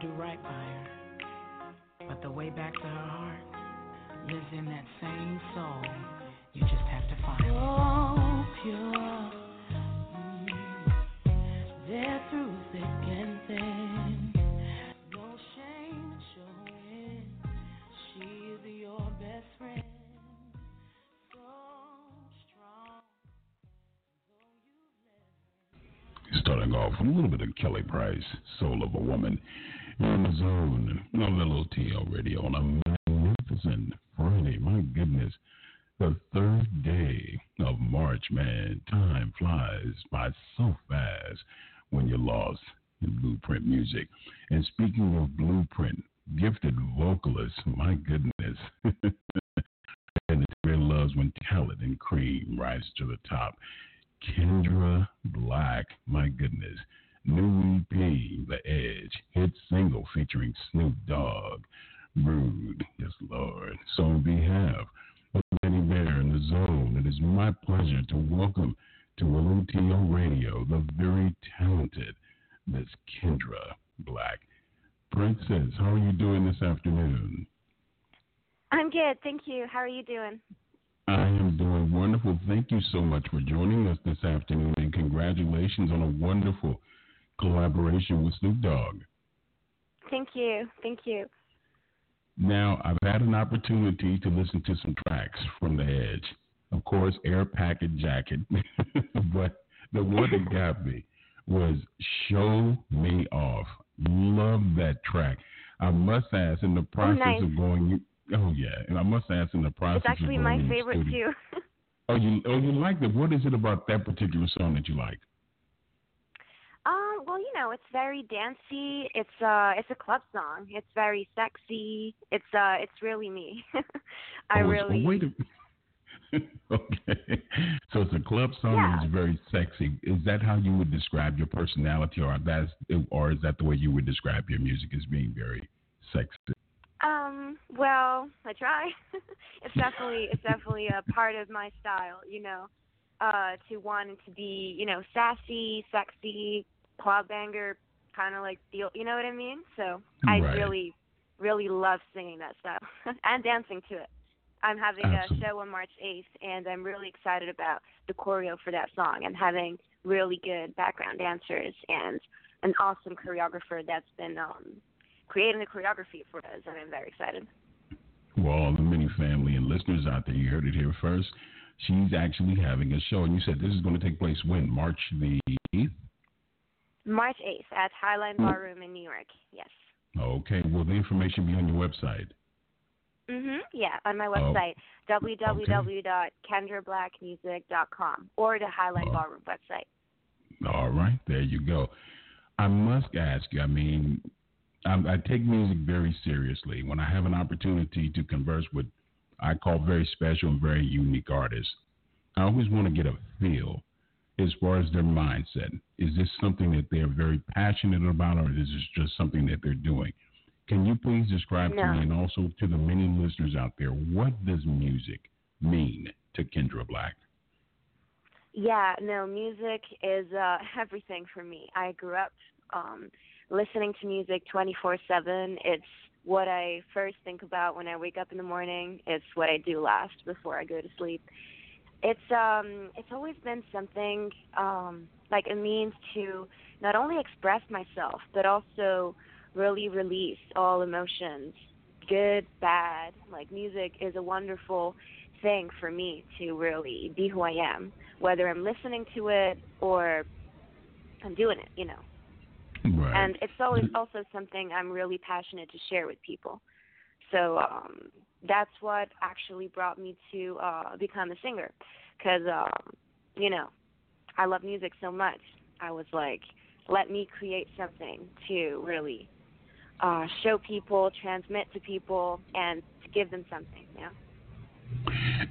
Don't do right by her. But the way back to her heart lives in that same soul. You just have to find it. Oh, pure. There through thick and thin. No shame showing. She your best friend. So strong. Starting off with a little bit of Kelly Price, Soul of a Woman. In the zone on Little TL Radio on a magnificent Friday. My goodness. The third day of March, man. Time flies by so fast when you're lost in Blueprint music. And speaking of Blueprint, gifted vocalists, my goodness. and it loves when talent and cream rise to the top. Kendra Black, my goodness. New EP, The Edge, hit single featuring Snoop Dogg, Rude, yes Lord. So on behalf of Benny Bear in the Zone, it is my pleasure to welcome to LOTL Radio the very talented Miss Kendra Black. Princess, how are you doing this afternoon? I'm good, thank you. How are you doing? I am doing wonderful. Thank you so much for joining us this afternoon, and congratulations on a wonderful collaboration with Snoop Dogg. Thank you, thank you. Now, I've had an opportunity to listen to some tracks from The Edge. Of course, Air Packet Jacket, but the one that got me was Show Me Off. Love that track. I must ask, in the oh, process nice. of going, oh yeah, and I must ask, in the process It's actually my favorite studio- too. Oh, you oh you like it? What is it about that particular song that you like? Know, it's very dancy. It's uh it's a club song. It's very sexy. It's uh it's really me. I Oh, really wait a okay. So it's a club song and Yeah. it's very sexy. Is that how you would describe your personality, or that's, or is that the way you would describe your music as being very sexy? Um, well, I try. it's definitely it's definitely a part of my style, you know. Uh to want to be, you know, sassy, sexy, club banger, kind of like feel, you know what I mean? So, I Right. really really love singing that style and dancing to it. I'm having Absolutely. a show on March 8th and I'm really excited about the choreo for that song. I'm having really good background dancers and an awesome choreographer that's been um creating the choreography for us and I'm very excited. Well, all the many family and listeners out there, you heard it here first. She's actually having a show, and you said this is going to take place when? March the 8th? March 8th at Highline Ballroom in New York. Yes. Okay. Will the information be on your website? Mm-hmm. Yeah, on my Oh. website www.kendrablackmusic.com or the Highline Oh. Ballroom website. All right, there you go. I must ask you. I mean, I, I take music very seriously. When I have an opportunity to converse with, I call very special and very unique artists, I always want to get a feel as far as their mindset. Is this something that they're very passionate about, or is this just something that they're doing? Can you please describe to me and also to the many listeners out there what does music mean to Kendra Black? Yeah, no, music is uh everything for me. I grew up um listening to music 24/7. It's what I first think about when I wake up in the morning. It's what I do last before I go to sleep. It's um it's always been something um like a means to not only express myself but also really release all emotions, good, bad. Like music is a wonderful thing for me to really be who I am, whether I'm listening to it or I'm doing it, you know. Right. And it's always also something I'm really passionate to share with people. So um that's what actually brought me to uh become a singer cuz um you know, I love music so much. I was like, let me create something to really uh show people, transmit to people and to give them something, you know.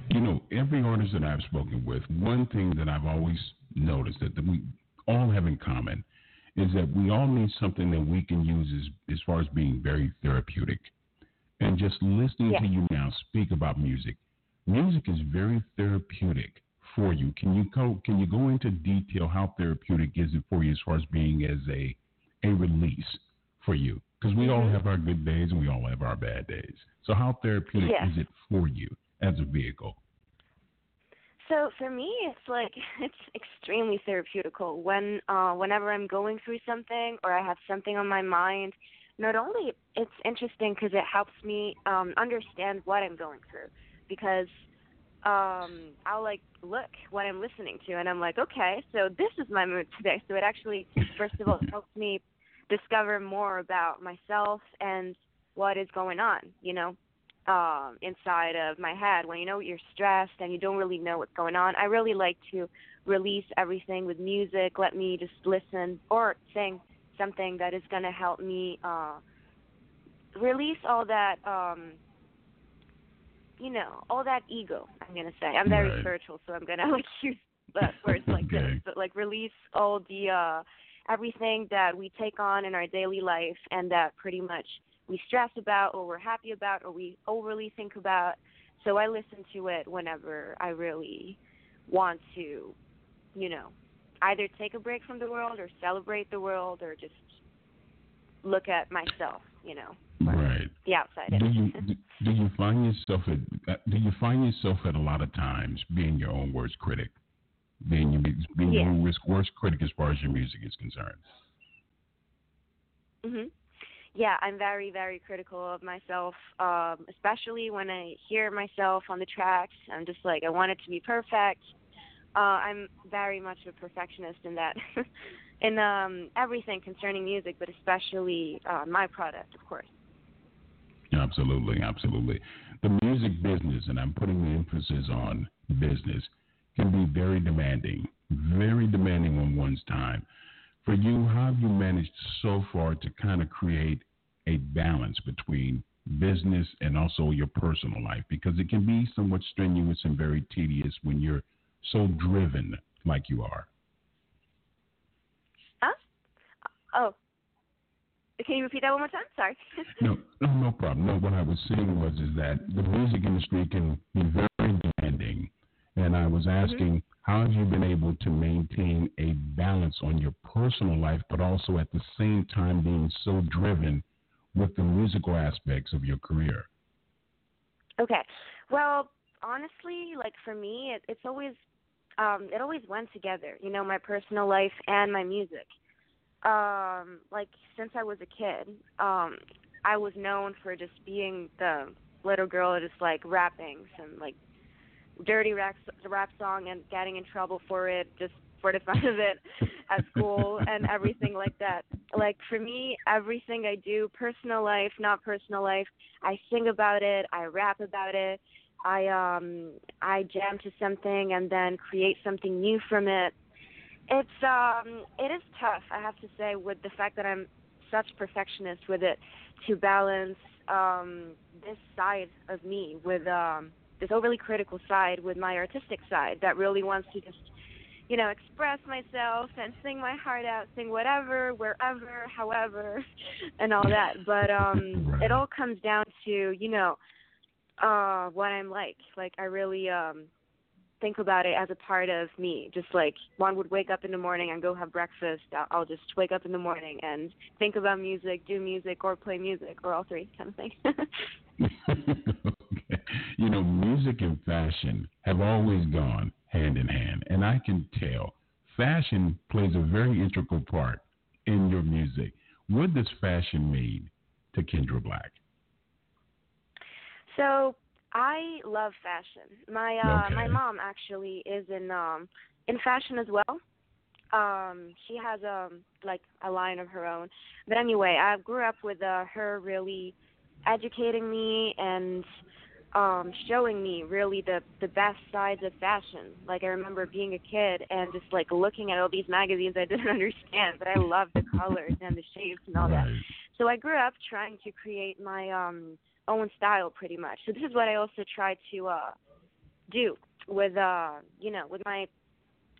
You know, every artist that I've spoken with, one thing that I've always noticed that we all have in common is that we all need something that we can use as, as far as being very therapeutic. And just listening Yeah. to you now speak about music, music is very therapeutic for you. Can you go can you go into detail how therapeutic is it for you as far as being as a a release for you? Because we all Mhm. have our good days and we all have our bad days. So how therapeutic Yeah. is it for you as a vehicle? So for me, it's like it's extremely therapeutical. When uh, whenever I'm going through something or I have something on my mind, not only it's interesting because it helps me um, understand what I'm going through. Because um, I'll like look what I'm listening to, and I'm like, okay, so this is my mood today. So it actually, first of all, helps me discover more about myself and what is going on. You know, um inside of my head when you know you're stressed and you don't really know what's going on. I really like to release everything with music, let me just listen or sing something that is going to help me uh release all that um you know, all that ego, I'm going to say. I'm very Right. spiritual, so I'm going to like use that words like Okay. this, but like release all the uh everything that we take on in our daily life and that pretty much we stress about or we're happy about or we overly think about. So I listen to it whenever I really want to, you know, either take a break from the world or celebrate the world or just look at myself, you know, Right. the outside Do you do, you find yourself at uh, do you find yourself at a lot of times being your own worst critic, being your being your own worst, worst critic as far as your music is concerned? Mhm. Yeah, I'm very, very critical of myself, um, especially when I hear myself on the tracks. I'm just like, I want it to be perfect. Uh, I'm very much a perfectionist in that, in um, everything concerning music, but especially uh, my product, of course. Absolutely, absolutely. The music business, and I'm putting the emphasis on business, can be very demanding, very demanding on one's time. For you, how have you managed so far to kind of create a balance between business and also your personal life? Because it can be somewhat strenuous and very tedious when you're so driven like you are. Uh, oh, can you repeat that one more time? Sorry. No, no, no problem. No, what I was saying was is that the music industry can be very demanding, and I was mm-hmm. asking how have you been able to maintain a balance on your personal life, but also at the same time being so driven with the musical aspects of your career. Okay. Well, honestly, like for me, it, it's always um it always went together. You know, my personal life and my music. Um like since I was a kid, um I was known for just being the little girl just like rapping some like dirty rap rap song and getting in trouble for it, just for the fun of it at school and everything like that. Like for me, everything I do, personal life, not personal life, I sing about it, I rap about it, I um I jam to something and then create something new from it. It's um it is tough, I have to say, with the fact that I'm such perfectionist with it to balance um this side of me with um this overly critical side with my artistic side that really wants to just you know express myself and sing my heart out sing whatever wherever however and all that but um it all comes down to you know uh what i'm like like i really um think about it as a part of me just like one would wake up in the morning and go have breakfast i'll, just wake up in the morning and think about music do music or play music or all three kind of thing. You know, music and fashion have always gone hand in hand, and I can tell fashion plays a very integral part in your music. What does fashion mean to Kendra Black? So I love fashion. My uh my mom actually is in um in fashion as well. Um she has um like a line of her own. But anyway, I grew up with uh her really educating me and um showing me really the the best sides of fashion. Like I remember being a kid and just like looking at all these magazines I didn't understand, but I loved the colors and the shapes and all that. So I grew up trying to create my um own style pretty much. So this is what I also try to uh do with uh you know, with my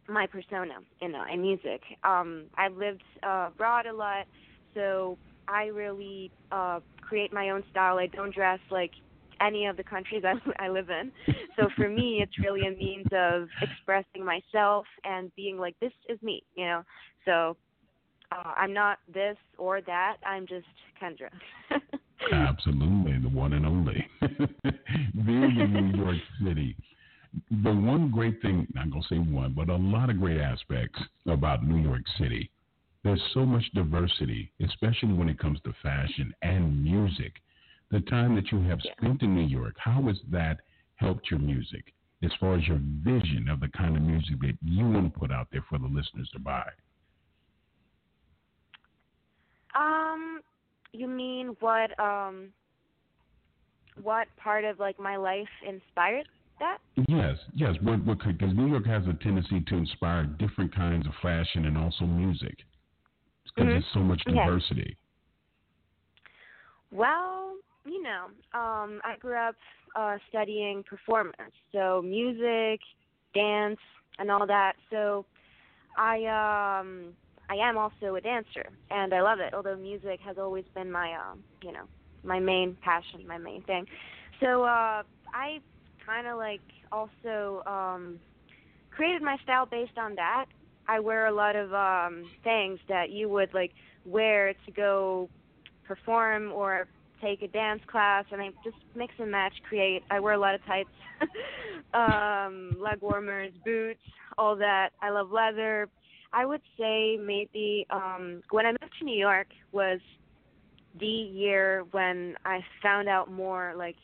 my persona in uh, in music. Um I've lived uh abroad a lot, so I really uh create my own style. I don't dress like any of the countries I I live in. So for me it's really a means of expressing myself and being like this is me, you know. So uh, I'm not this or that. I'm just Kendra. Absolutely, one and only. Being in New York City, the one great thing, not going to say one, but a lot of great aspects about New York City. There's so much diversity, especially when it comes to fashion and music. The time that you have spent in New York, how has that helped your music as far as your vision of the kind of music that you want to put out there for the listeners to buy? Um, you mean what um what part of like my life inspired that? Yes, yes, because New York has a tendency to inspire different kinds of fashion and also music because Mhm. there's so much Okay. diversity. Well, you know, um I grew up uh studying performance, so music, dance, and all that. So I um I am also a dancer and I love it, although music has always been my um, you know, my main passion, my main thing. So uh I kind of like also um created my style based on that. I wear a lot of um things that you would like wear to go perform or take a dance class and I just mix and match create. I wear a lot of tights, um, leg warmers, boots, all that. I love leather. I would say maybe um when I moved to New York was the year when I found out more like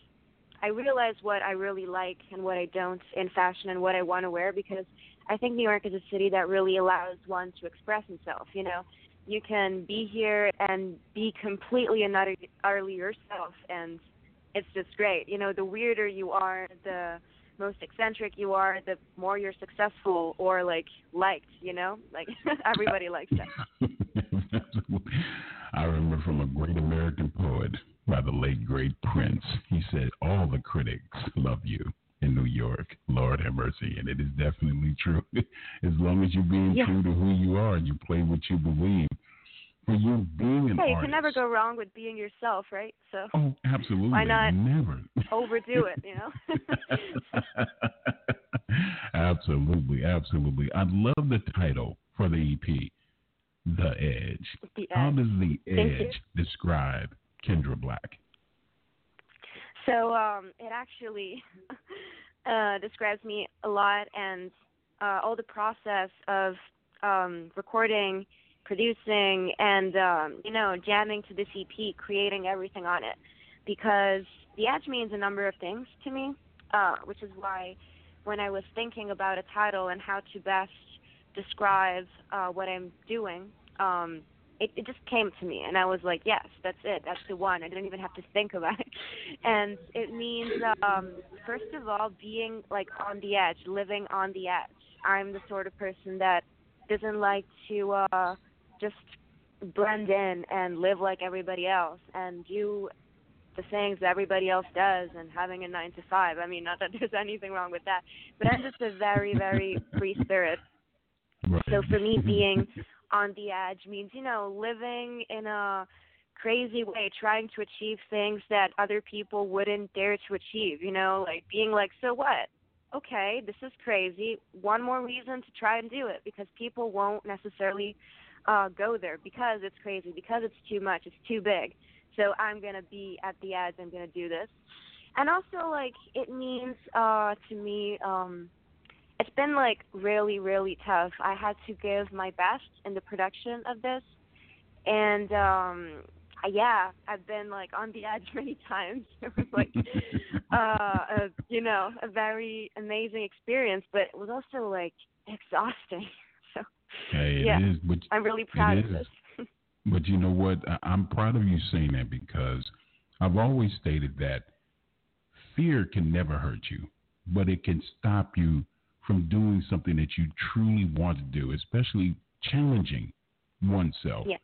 I realized what I really like and what I don't in fashion and what I want to wear because I think New York is a city that really allows one to express himself, you know? You can be here and be completely and utter- utterly yourself and it's just great. You know the weirder you are the most eccentric you are the more you're successful or like liked you know? Like everybody likes that I remember from a great American poet by the late great Prince. He said, "All the critics love you." In New York, Lord have mercy, and it is definitely true. as long as you're being Yeah. true to who you are, and you play what you believe. For you being an hey you artist, can never go wrong with being yourself right so Oh, absolutely. Why not Never. overdo it you know absolutely, absolutely. I love the title for the EP, The Edge. the How does the Edge describe Kendra Black? So um, it actually uh, describes me a lot and uh, all the process of um, recording, producing, and um, you know jamming to this EP, creating everything on it. Because the edge means a number of things to me, uh, which is why when I was thinking about a title and how to best describe uh, what I'm doing, um, it, it just came to me, and I was like, yes, that's it, that's the one. I didn't even have to think about it, and it means um, first of all being like on the edge, living on the edge. I'm the sort of person that doesn't like to uh, just blend in and live like everybody else and do the things that everybody else does and having a nine to five. I mean, not that there's anything wrong with that, but I'm just a very, very free spirit. Right. So for me, being on the edge means, you know, living in a crazy way, trying to achieve things that other people wouldn't dare to achieve, you know, like being like, so what? Okay, this is crazy. One more reason to try and do it because people won't necessarily uh go there because it's crazy, because it's too much, it's too big. So I'm going to be at the edge, I'm going to do this. And also like it means uh to me um it's been like really really tough. I had to give my best in the production of this, and um yeah, I've been like on the edge many times. It was like uh a, you know a very amazing experience, but it was also like exhausting. So Hey, yeah, is, but I'm really proud of is. this. But you know what? I'm proud of you saying that because I've always stated that fear can never hurt you, but it can stop you from doing something that you truly want to do, especially challenging oneself Yeah.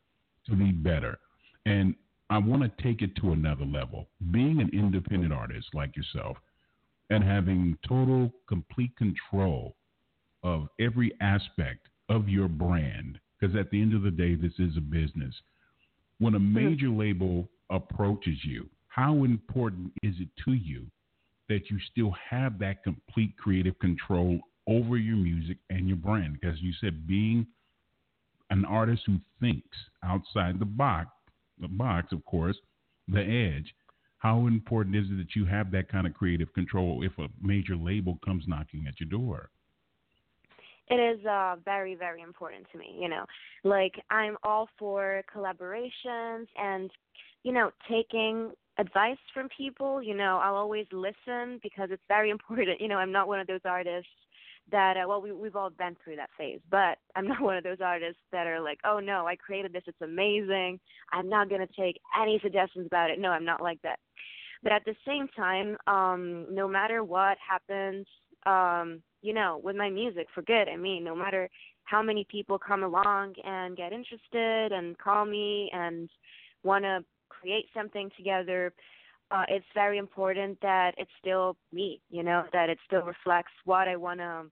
to be better. And I want to take it to another level. Being an independent artist like yourself and having total, complete control of every aspect of your brand, because at the end of the day, this is a business. When a mm-hmm. major label approaches you, how important is it to you that you still have that complete creative control over your music and your brand? Because you said being an artist who thinks outside the box, the box, of course, the edge. How important is it that you have that kind of creative control if a major label comes knocking at your door? it is uh very very important to me you know like i'm all for collaborations and you know taking advice from people you know i'll always listen because it's very important you know i'm not one of those artists that uh, well we we've all been through that phase but i'm not one of those artists that are like oh no i created this it's amazing i'm not going to take any suggestions about it no i'm not like that but at the same time um no matter what happens um you know, with my music for good. I mean, no matter how many people come along and get interested and call me and want to create something together, uh, it's very important that it's still me, you know, that it still reflects what I want to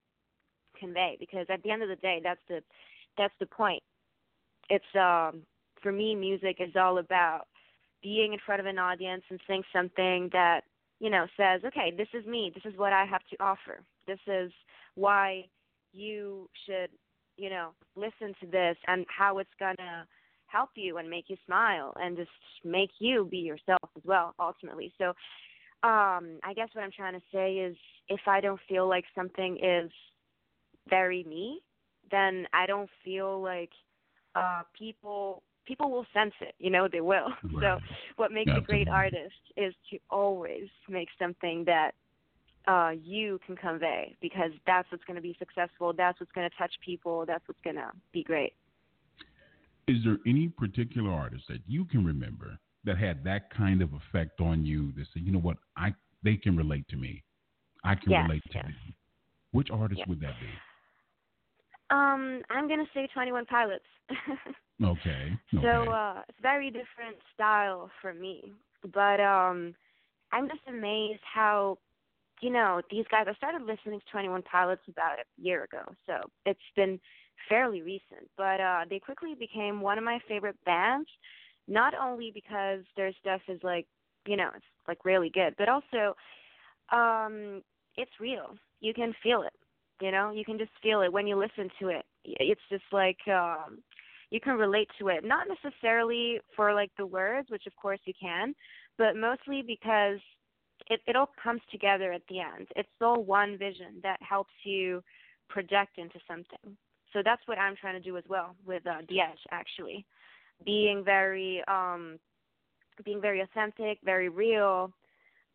convey. Because at the end of the day, that's the that's the point. It's um, for me, music is all about being in front of an audience and saying something that you know says, okay, this is me. This is what I have to offer this is why you should, you know, listen to this and how it's to help you and make you smile and just make you be yourself as well ultimately. So um I guess what I'm trying to say is if I don't feel like something is very me, then I don't feel like uh people people will sense it, you know, they will. Right. So what makes a great artist is to always make something that uh, you can convey because that's what's going to be successful. That's what's going to touch people. That's what's going to be great. Is there any particular artist that you can remember that had that kind of effect on you that said, you know what, I they can relate to me. I can Yes, relate to yes. them. Which artist Yes. would that be? Um, I'm going to say 21 Pilots. Okay. okay. So uh, it's very different style for me, but um, I'm just amazed how, you know, these guys. I started listening to Twenty One Pilots about a year ago, so it's been fairly recent. But uh, they quickly became one of my favorite bands, not only because their stuff is like, you know, it's like really good, but also, um, it's real. You can feel it. You know, you can just feel it when you listen to it. It's just like um you can relate to it not necessarily for like the words which of course you can but mostly because it it all comes together at the end it's all one vision that helps you project into something so that's what i'm trying to do as well with uh, edge actually. Being very um being very authentic very real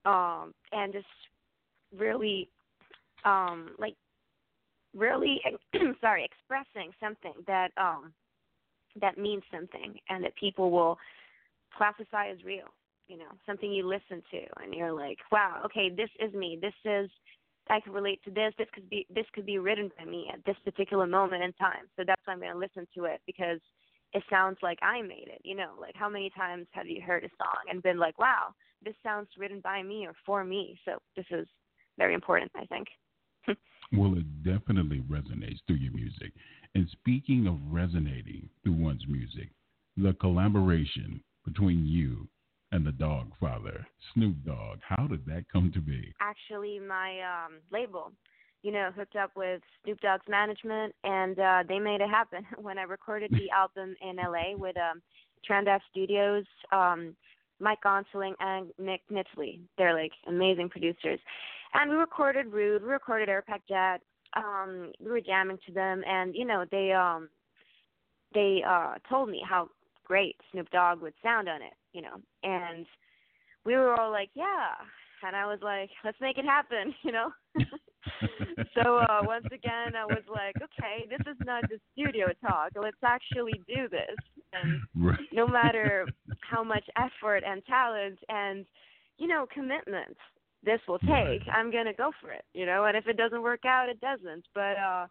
um and just really um like really sorry expressing something that um that means something and that people will classify as real you know something you listen to and you're like wow okay this is me. This is i can relate to this. This could be this could be written by me at this particular moment in time. So that's why i'm going to listen to it because it sounds like i made it you know like how many times have you heard a song and been like wow this sounds written by me or for me. So this is very important i think. Well, it definitely resonates through your music. And speaking of resonating through one's music, the collaboration between you and the Dog Father, Snoop Dogg, how did that come to be? Actually, my um, label, you know, hooked up with Snoop Dogg's management, and uh, they made it happen. when I recorded the album in LA with um, Trend Def Studios, um, Mike Gonsoling and Nick Nitolli, they're like amazing producers and we recorded Rude, we recorded Air Pack Jet. Um, we were jamming to them, and you know they um they uh told me how great Snoop Dogg would sound on it, you know, and we were all like, yeah, and I was like, let's make it happen, you know. so uh once again, I was like, okay, this is not just studio talk. Let's actually do this, and right. no matter how much effort and talent and you know commitment this will take. I'm gonna go for it, you know. And if it doesn't work out, it doesn't. But uh,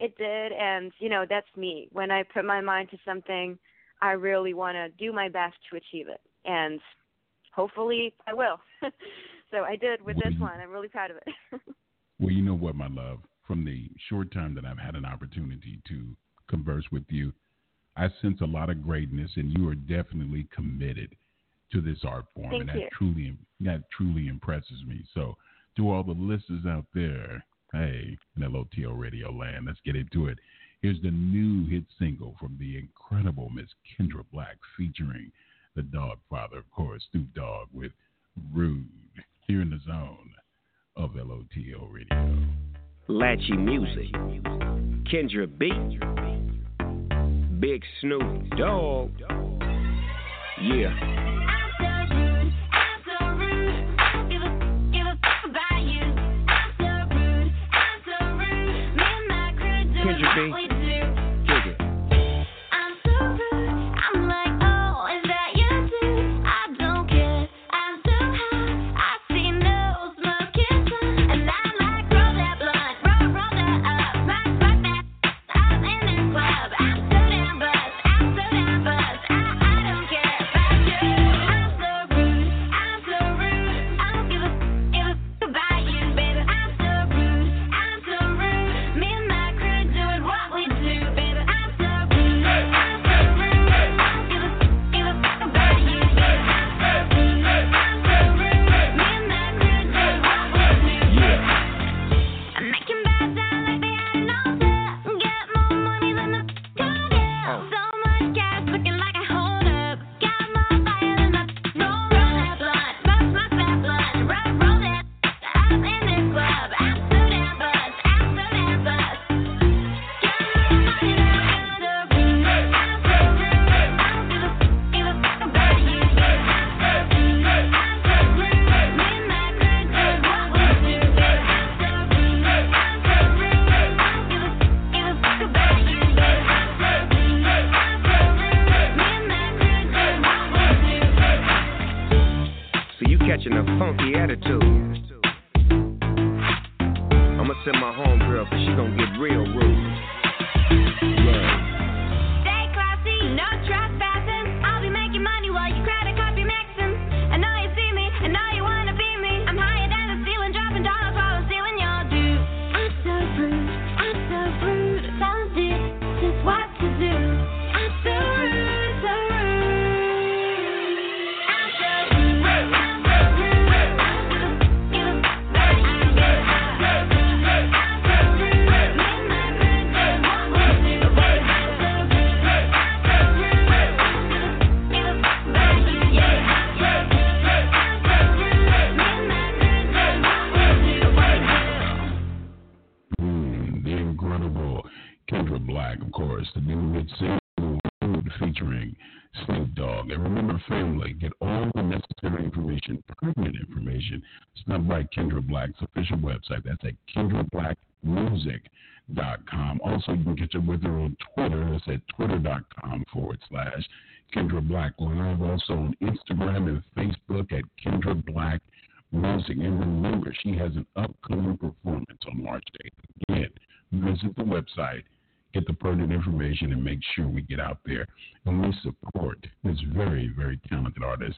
it did, and you know that's me. When I put my mind to something, I really want to do my best to achieve it, and hopefully I will. so I did with this one. I'm really proud of it. well, you know what, my love. From the short time that I've had an opportunity to converse with you, I sense a lot of greatness, and you are definitely committed to this art form, Thank and that you. truly that truly impresses me. So, to all the listeners out there, hey, in LOTL Radio Land, let's get into it. Here's the new hit single from the incredible Miss Kendra Black, featuring the Dog Father, of course, Snoop Dogg, with Rude, here in the zone of LOTL Radio. Lachi Music, Kendra B, Big Snoop Dogg, yeah. Featuring Snoop Dogg. And remember, family, get all the necessary information, pertinent information. Stop by Kendra Black's official website. That's at KendraBlackMusic.com. Also, you can get up with her on Twitter. That's at twitter.com forward slash Kendra Black Live. Also on Instagram and Facebook at Kendra Black Music. And remember, she has an upcoming performance on March 8th. Again, visit the website get the pertinent information and make sure we get out there and we support this very, very talented artist.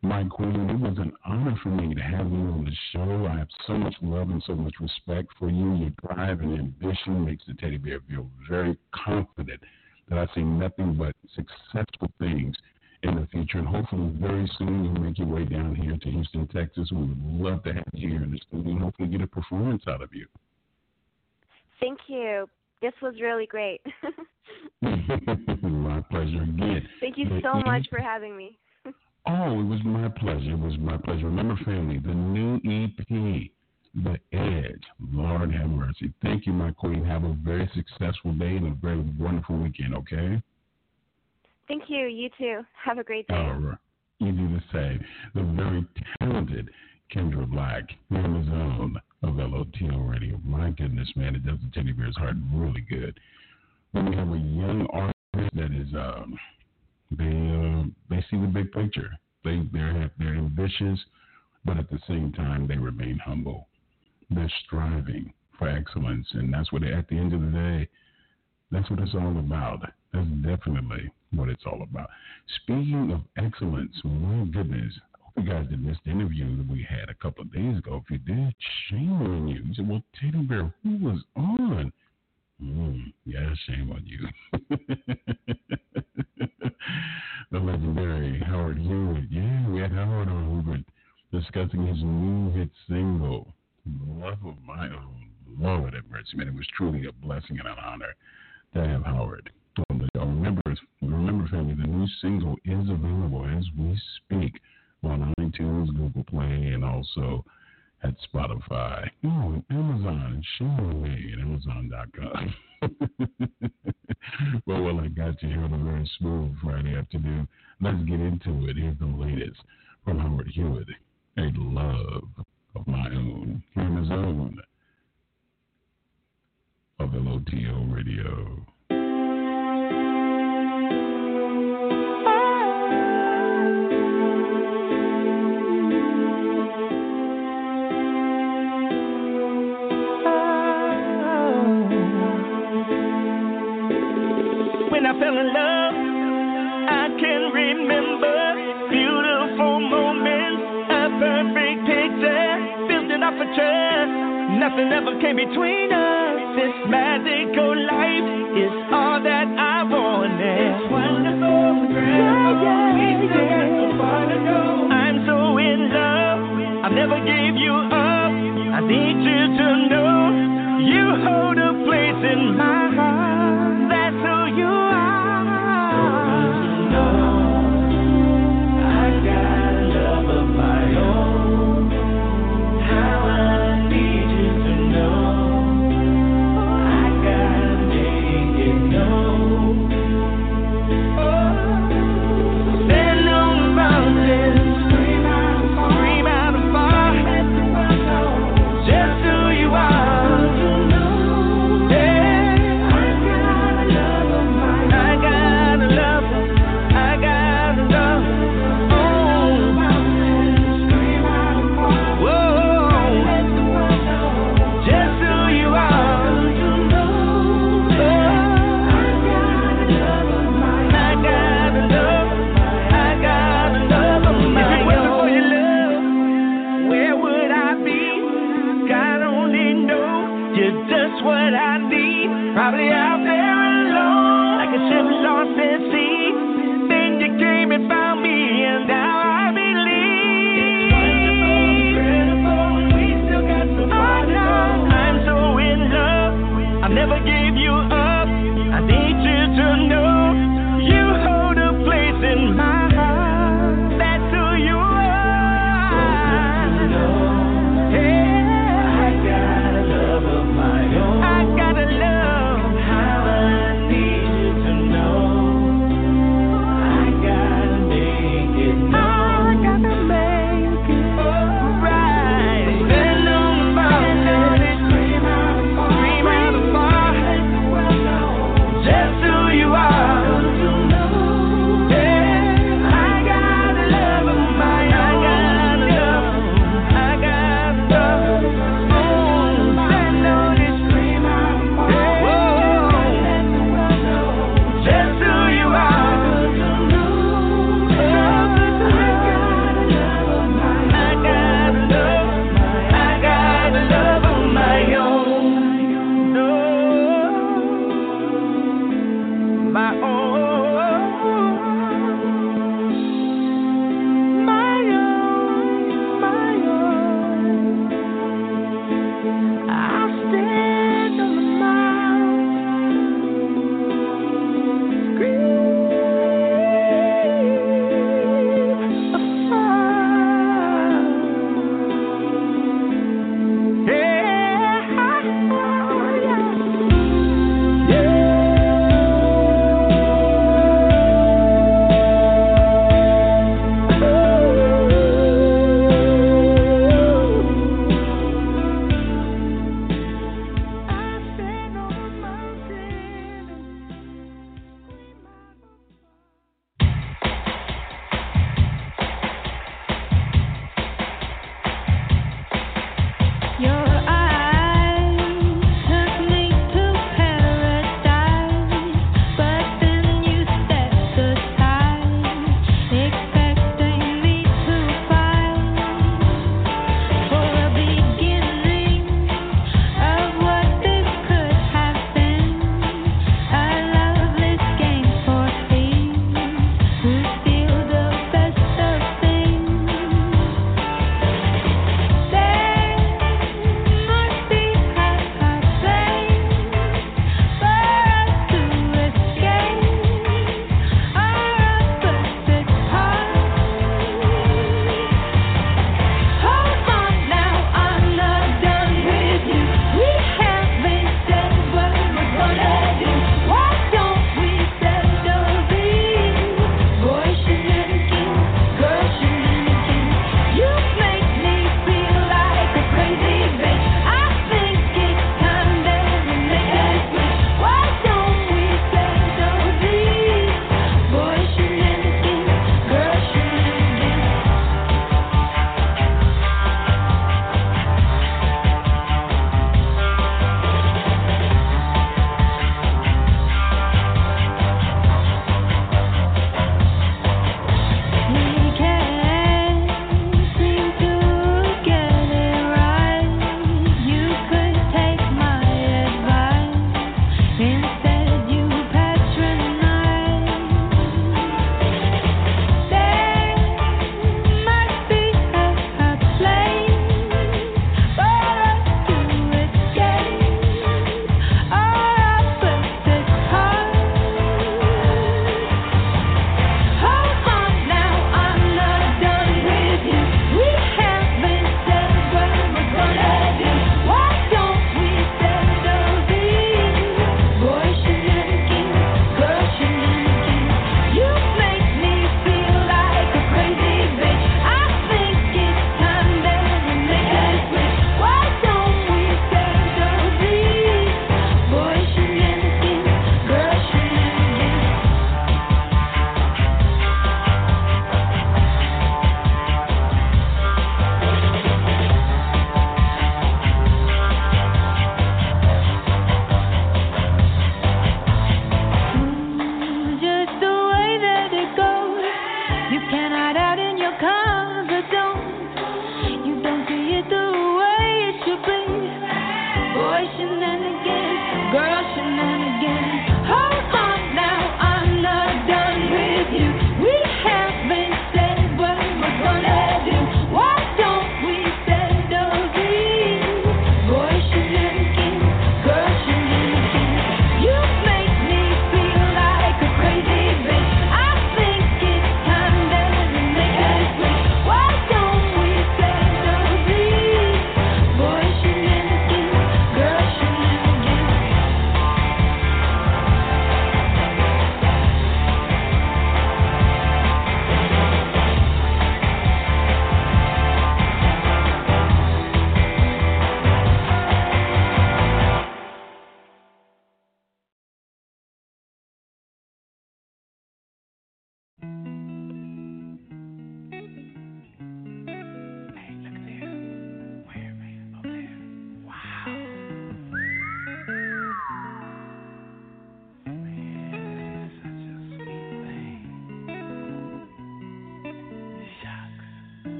My queen, it was an honor for me to have you on the show. I have so much love and so much respect for you. Your drive and ambition makes the teddy bear feel very confident that I see nothing but successful things in the future. And hopefully, very soon, you'll make your way down here to Houston, Texas. We would love to have you here in the studio and hopefully get a performance out of you. Thank you this was really great. my pleasure again. Thank you so much for having me. oh, it was my pleasure. It was my pleasure. Remember, family, the new EP, The Edge. Lord have mercy. Thank you, my queen. Have a very successful day and a very wonderful weekend, okay? Thank you. You too. Have a great day. All right. You do the same. The very talented Kendra Black in the zone of LOTL Radio. My goodness, man, it does the teddy bear's heart really good. When we have a young artist that is, um, they uh, they see the big picture. They they're they're ambitious, but at the same time they remain humble. They're striving for excellence, and that's what at the end of the day, that's what it's all about. That's definitely what it's all about. Speaking of excellence, my goodness, you guys did miss the interview that we had a couple of days ago. If you did, shame on you. You said, well, Teddy Bear, who was on? Mm, yeah, shame on you. the legendary Howard Hewitt. Yeah, we had Howard on. Discussing his new hit single, Love of My Own. Lord have mercy, man. It was truly a blessing and an honor to have Howard on the show. Remember, remember, family, the new single is available as we speak on iTunes, Google Play, and also at Spotify. Amazon. Show me at Amazon.com. well, well, I got you here on a very smooth Friday afternoon. Let's get into it. Here's the latest from Howard Hewitt. A love of my own. Here in the zone of LOTL Radio. Love. I can remember beautiful moments, a perfect picture, building up a trust. Nothing ever came between us. This magical life is all that I wanted. It's wonderful. Yeah, yeah, yeah. I'm so in love. I never gave you up. I need you to know you hold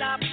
stop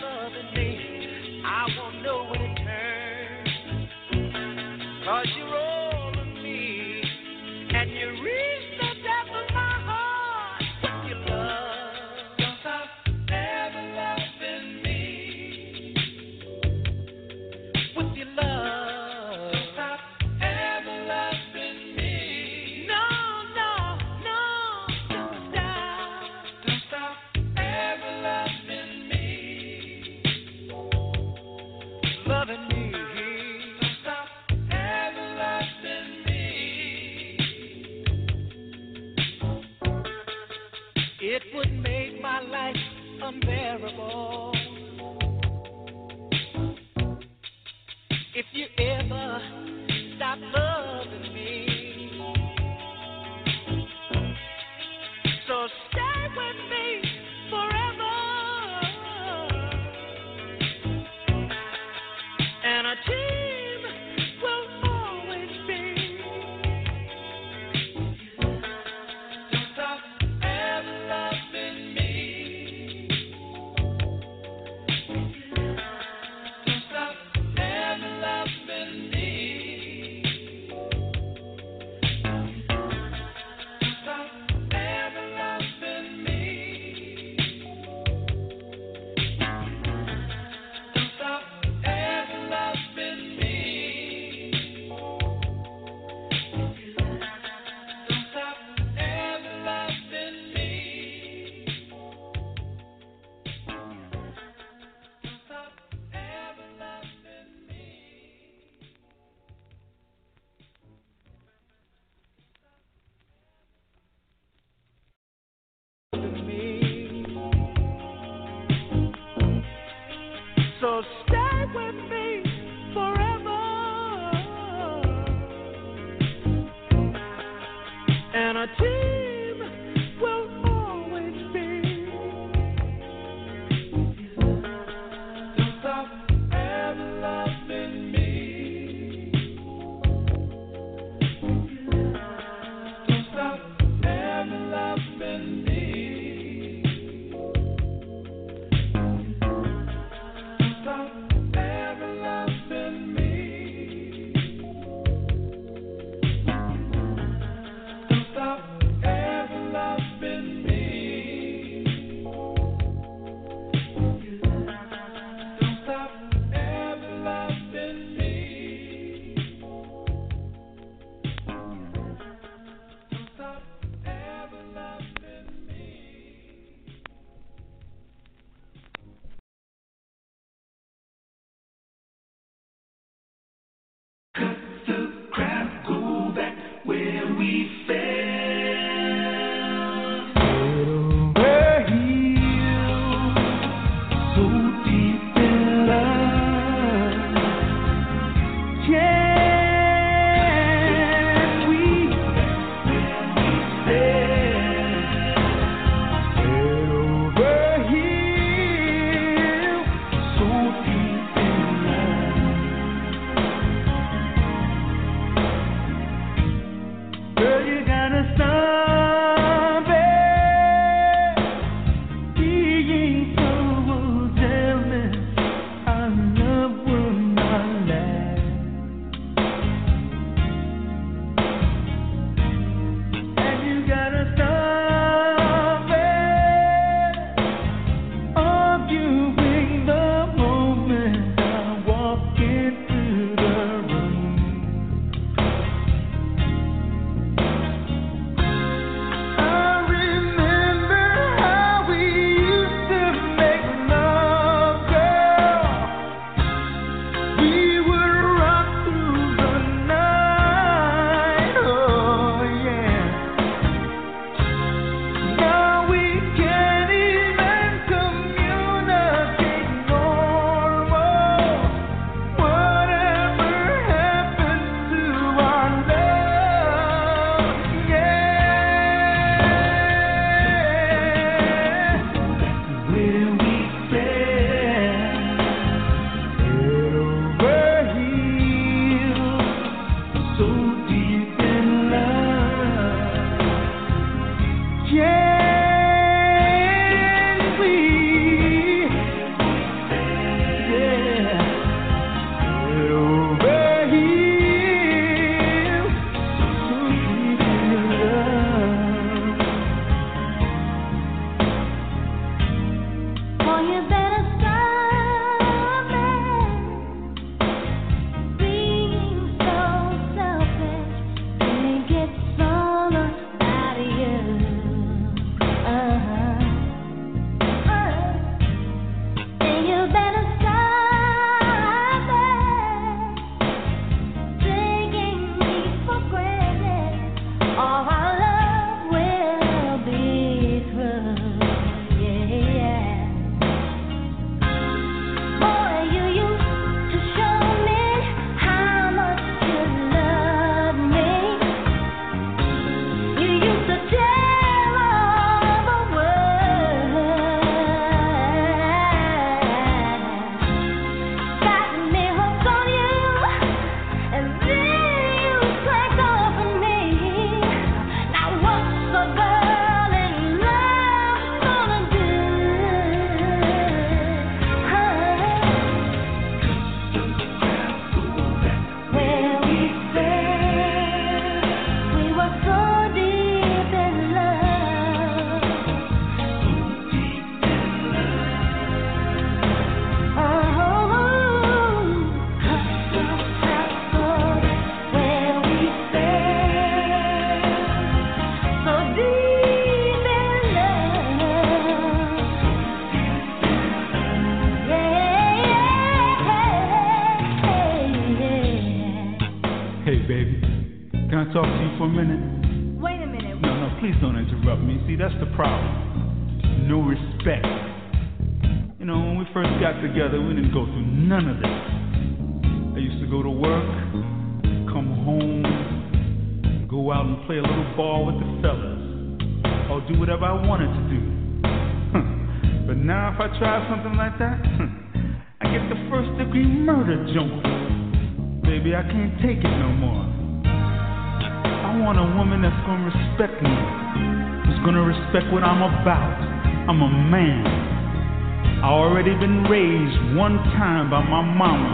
I already been raised one time by my mama,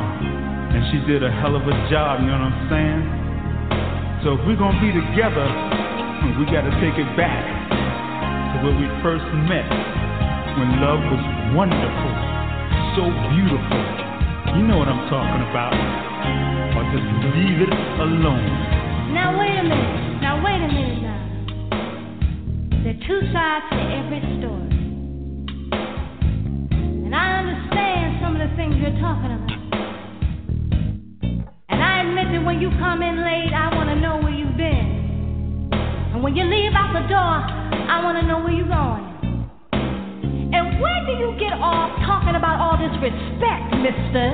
and she did a hell of a job, you know what I'm saying? So if we're gonna be together, we gotta take it back to where we first met, when love was wonderful, so beautiful. You know what I'm talking about. Or just leave it alone. Now wait a minute. Now wait a minute now. There are two sides to every story. And understand some of the things you're talking about. And I admit that when you come in late, I want to know where you've been. And when you leave out the door, I want to know where you're going. And when do you get off talking about all this respect, mister?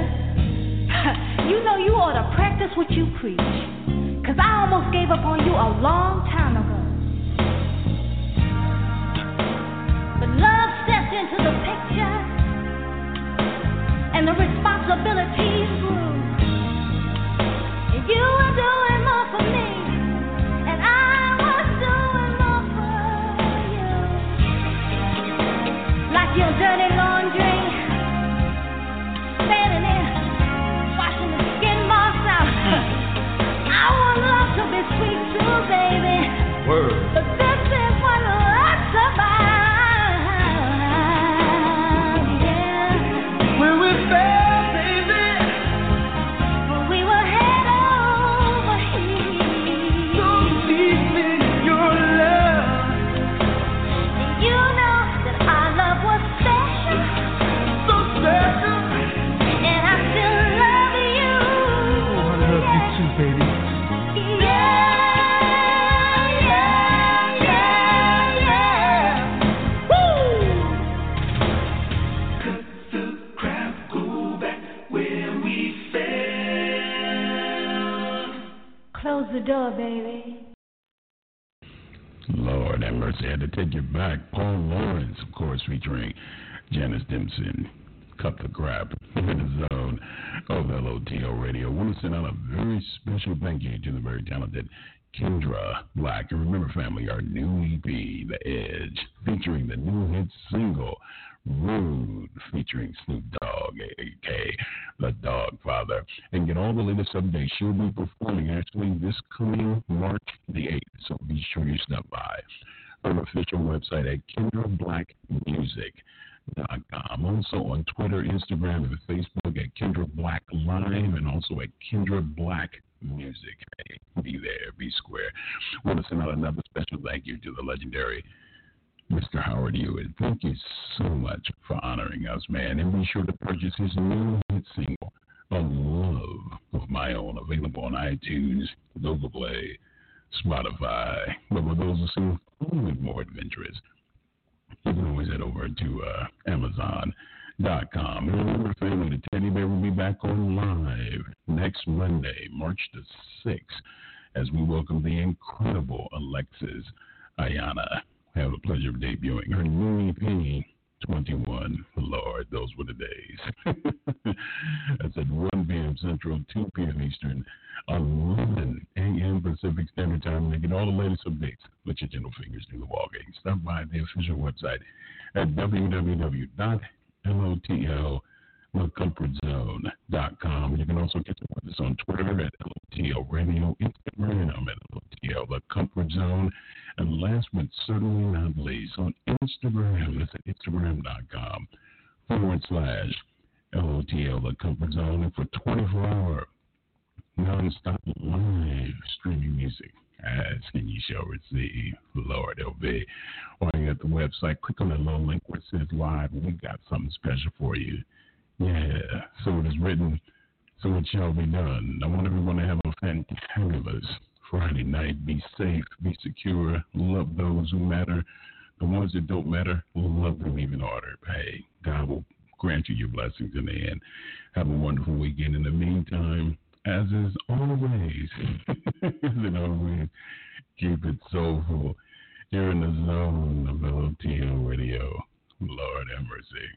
you know you ought to practice what you preach. Cause I almost gave up on you a long time ago. But love and the responsibilities grew. You were doing more for me, and I was doing more for you. Like your dirty laundry, washing the skin marks out. I want love to be sweet too, baby. Word. But this Baby. Lord have mercy. I had to take you back. Paul Laurence, of course, featuring Janice Dempson. Cut the crap in the zone of LOTL Radio. I want to send out a very special thank you to the very talented Kendra Black. And remember, family, our new EP, The Edge, featuring the new hit single, Rude, featuring Snoop Dogg, aka eh, The Dog Father. And get all the latest updates. She'll be performing actually this coming March the 8th. So be sure you stop by her official website at Kendra Black Music. Com. Also on Twitter, Instagram, and Facebook at Kendra Black Live and also at Kendra Black Music. Hey, be there, be square. want to send out another special thank you to the legendary Mr. Howard Hewitt. Thank you so much for honoring us, man. And be sure to purchase his new hit single, A Love of My Own, available on iTunes, Google Play, Spotify. But for those who seem a little bit more adventurous, you can always head over to uh, Amazon.com. And remember, family, the Teddy Bear will be back on live next Monday, March the 6th, as we welcome the incredible Alexis Ayana. Have the pleasure of debuting her new EP, 21. Lord, those were the days. That's at 1 p.m. Central, 2 p.m. Eastern, 11 a.m. Pacific Standard Time. And get all the latest updates, let your gentle fingers do the walking. Stop by the official website at www.lotl.comfortzone.com. You can also get with us on Twitter at LOTL Radio, Instagram at LOTL The Comfort Zone, and last but certainly not least, on Instagram, that's at Instagram.com forward slash LOTL The Comfort Zone. And for 24 hour non-stop live streaming music as and you shall receive. Lord LB. While you're at the website, click on that little link where it says live. We got something special for you. Yeah, so it is written, so it shall be done. I want everyone to have a fantabulous Friday night. Be safe, be secure, love those who matter. The ones that don't matter, love them even harder. Hey, God will grant you your blessings in the end. Have a wonderful weekend. In the meantime, as is always, as always, keep it soulful. You're in the zone of LOTL Radio. Lord have mercy.